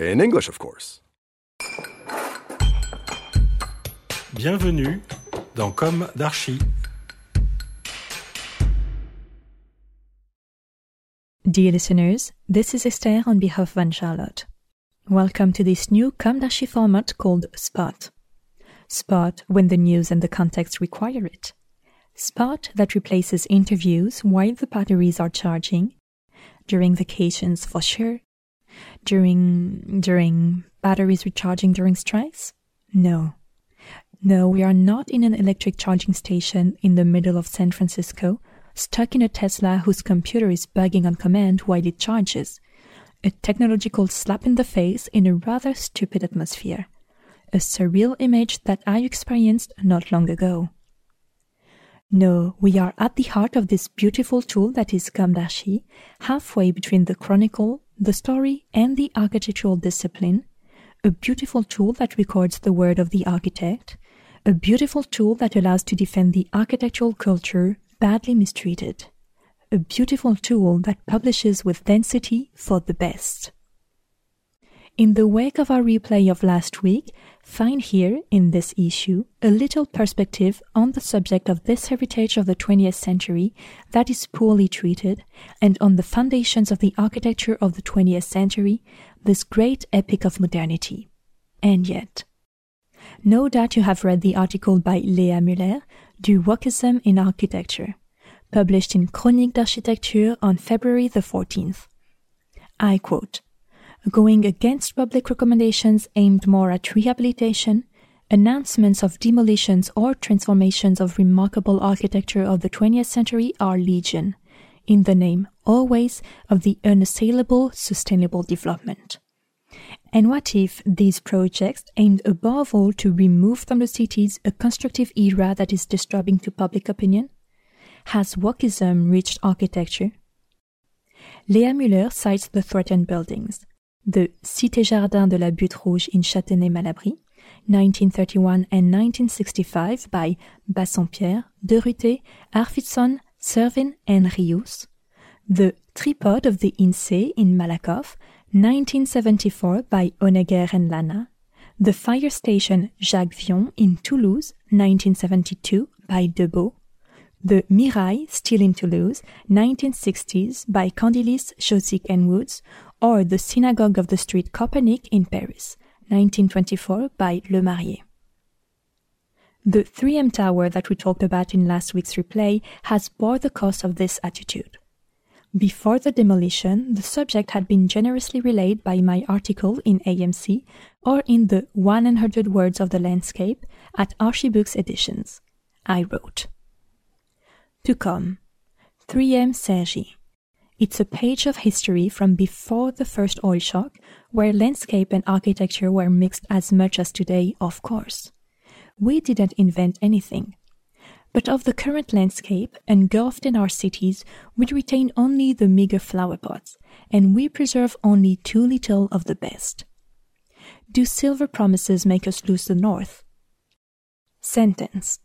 In English, of course. Bienvenue dans Comme d'Archi. Dear listeners, this is Esther on behalf of Anne Charlotte. Welcome to this new Comme Kamdashi format called Spot. Spot when the news and the context require it. Spot that replaces interviews while the batteries are charging, during vacations for sure, during during batteries recharging during strikes? No. No, we are not in an electric charging station in the middle of San Francisco, stuck in a Tesla whose computer is bugging on command while it charges. A technological slap in the face in a rather stupid atmosphere. A surreal image that I experienced not long ago. No, we are at the heart of this beautiful tool that is Comme d'Archi, halfway between the chronicle, the story, and the architectural discipline. A beautiful tool that records the word of the architect. A beautiful tool that allows to defend the architectural culture badly mistreated. A beautiful tool that publishes with density for the best. In the wake of our replay of last week, find here, in this issue, a little perspective on the subject of this heritage of the 20th century that is poorly treated, and on the foundations of the architecture of the 20th century, this great epic of modernity. And yet, no doubt you have read the article by Léa Muller, Du Wokism in Architecture, published in Chronique d'Architecture on February the 14th. I quote, going against public recommendations aimed more at rehabilitation, announcements of demolitions or transformations of remarkable architecture of the 20th century are legion, in the name, always, of the unassailable sustainable development. And what if these projects aimed above all to remove from the cities a constructive era that is disturbing to public opinion? Has Wokism reached architecture? Léa Muller cites the threatened buildings the Cité Jardin de la Butte Rouge in Châtenay-Malabry, 1931 and 1965 by Bassompierre, Derutté, Arfidson, Servin, and Rius, the Tripod of the INSEE in Malakoff, 1974 by Honegger and Lana, the fire station Jacques Vion in Toulouse, 1972 by Debeau, the Mirail, still in Toulouse, 1960s by Candilis, Chausic and Woods, or the Synagogue of the Street Copernic in Paris, 1924 by Le Marier. The 3M tower that we talked about in last week's replay has bore the cost of this attitude. Before the demolition, the subject had been generously relayed by my article in AMC or in the 100 Words of the Landscape at Archibooks Editions. I wrote, To come. 3M Cergy. It's a page of history from before the first oil shock, where landscape and architecture were mixed as much as today, of course. We didn't invent anything. But of the current landscape, engulfed in our cities, we retain only the meager flower pots, and we preserve only too little of the best. Do silver promises make us lose the north? Sentence.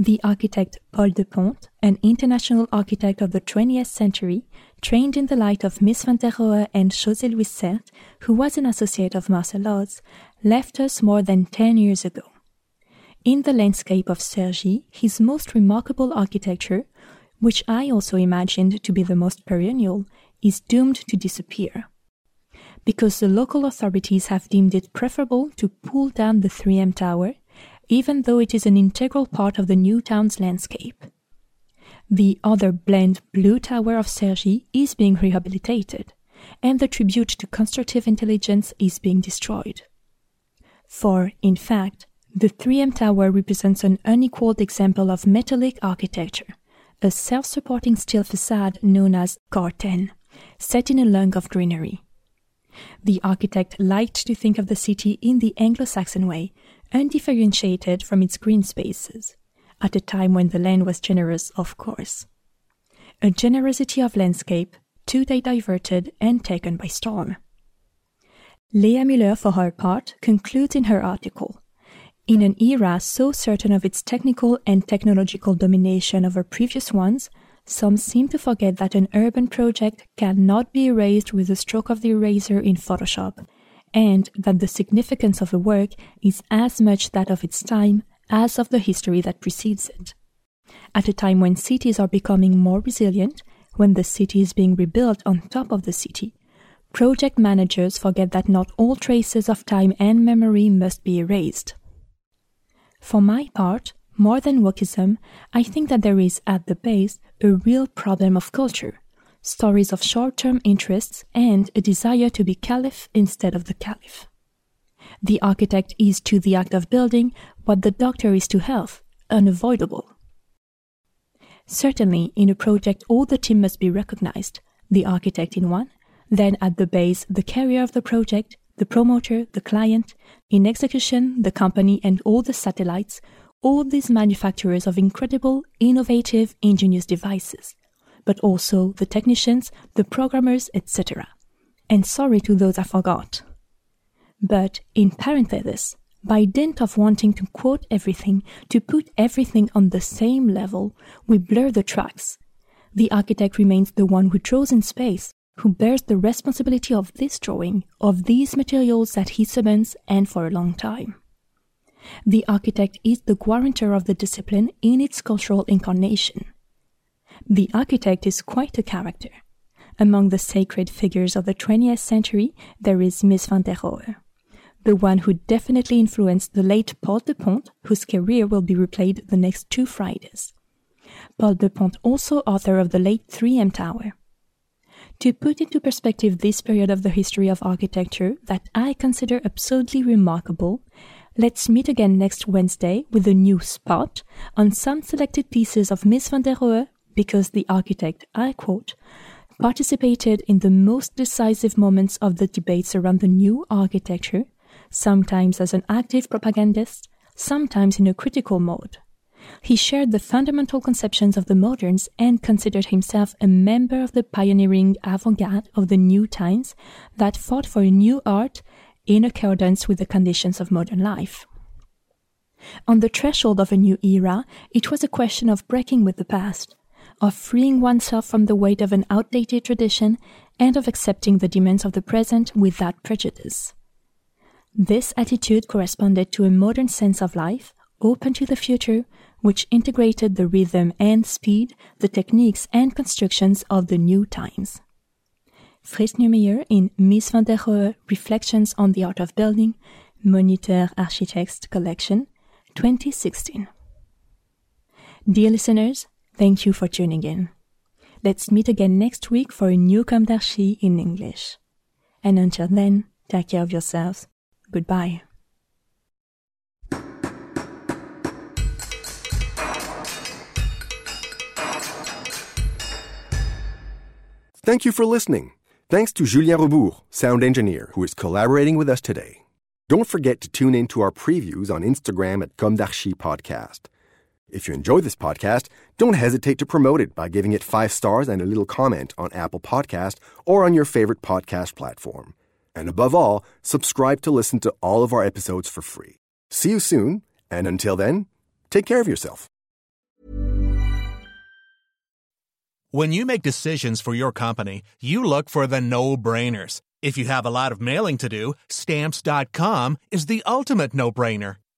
The architect Paul Depont, an international architect of the 20th century, trained in the light of Mies van der Rohe and José Luis Sert, who was an associate of Marcel Lods, left us more than 10 years ago. In the landscape of Cergy, his most remarkable architecture, which I also imagined to be the most perennial, is doomed to disappear. Because the local authorities have deemed it preferable to pull down the 3M tower, even though it is an integral part of the new town's landscape. The other bland blue tower of Cergy is being rehabilitated, and the tribute to constructive intelligence is being destroyed. For, in fact, the 3M tower represents an unequaled example of metallic architecture, a self supporting steel facade known as Corten, set in a lung of greenery. The architect liked to think of the city in the Anglo Saxon way, undifferentiated from its green spaces, at a time when the land was generous, of course. A generosity of landscape, today diverted and taken by storm. Lea Müller, for her part, concludes in her article In an era so certain of its technical and technological domination over previous ones, some seem to forget that an urban project cannot be erased with a stroke of the eraser in Photoshop, and that the significance of a work is as much that of its time as of the history that precedes it. At a time when cities are becoming more resilient, when the city is being rebuilt on top of the city, project managers forget that not all traces of time and memory must be erased. For my part, more than wokism, I think that there is at the base a real problem of culture, stories of short term interests, and a desire to be caliph instead of the caliph. The architect is to the act of building what the doctor is to health, unavoidable. Certainly, in a project, all the team must be recognized the architect in one, then at the base, the carrier of the project, the promoter, the client, in execution, the company, and all the satellites, all these manufacturers of incredible, innovative, ingenious devices, but also the technicians, the programmers, etc. And sorry to those I forgot. But in parenthesis, by dint of wanting to quote everything, to put everything on the same level, we blur the tracks. The architect remains the one who draws in space, who bears the responsibility of this drawing, of these materials that he summons and for a long time. The architect is the guarantor of the discipline in its cultural incarnation. The architect is quite a character. Among the sacred figures of the 20th century, there is Mies van der Rohe, the one who definitely influenced the late Paul Depont, whose career will be replayed the next two Fridays. Paul Depont, also author of the late 3M Tower. To put into perspective this period of the history of architecture that I consider absolutely remarkable, let's meet again next Wednesday with a new spot on some selected pieces of Mies van der Rohe because the architect, I quote, participated in the most decisive moments of the debates around the new architecture, sometimes as an active propagandist, sometimes in a critical mode. He shared the fundamental conceptions of the moderns and considered himself a member of the pioneering avant garde of the new times that fought for a new art in accordance with the conditions of modern life. On the threshold of a new era, it was a question of breaking with the past, of freeing oneself from the weight of an outdated tradition, and of accepting the demands of the present without prejudice. This attitude corresponded to a modern sense of life, open to the future, which integrated the rhythm and speed, the techniques and constructions of the new times. Fritz Neumeyer in Mies van der Rohe Reflections on the Art of Building, Moniteur Architects Collection, 2016. Dear listeners, thank you for tuning in. Let's meet again next week for a new Comme d'Archi in English. And until then, take care of yourselves. Goodbye. Thank you for listening. Thanks to Julien Rebours, sound engineer, who is collaborating with us today. Don't forget to tune in to our previews on Instagram at Comme d'Archi Podcast. If you enjoy this podcast, don't hesitate to promote it by giving it five stars and a little comment on Apple Podcast or on your favorite podcast platform. And above all, subscribe to listen to all of our episodes for free. See you soon, and until then, take care of yourself. When you make decisions for your company, you look for the no brainers. If you have a lot of mailing to do, stamps.com is the ultimate no brainer.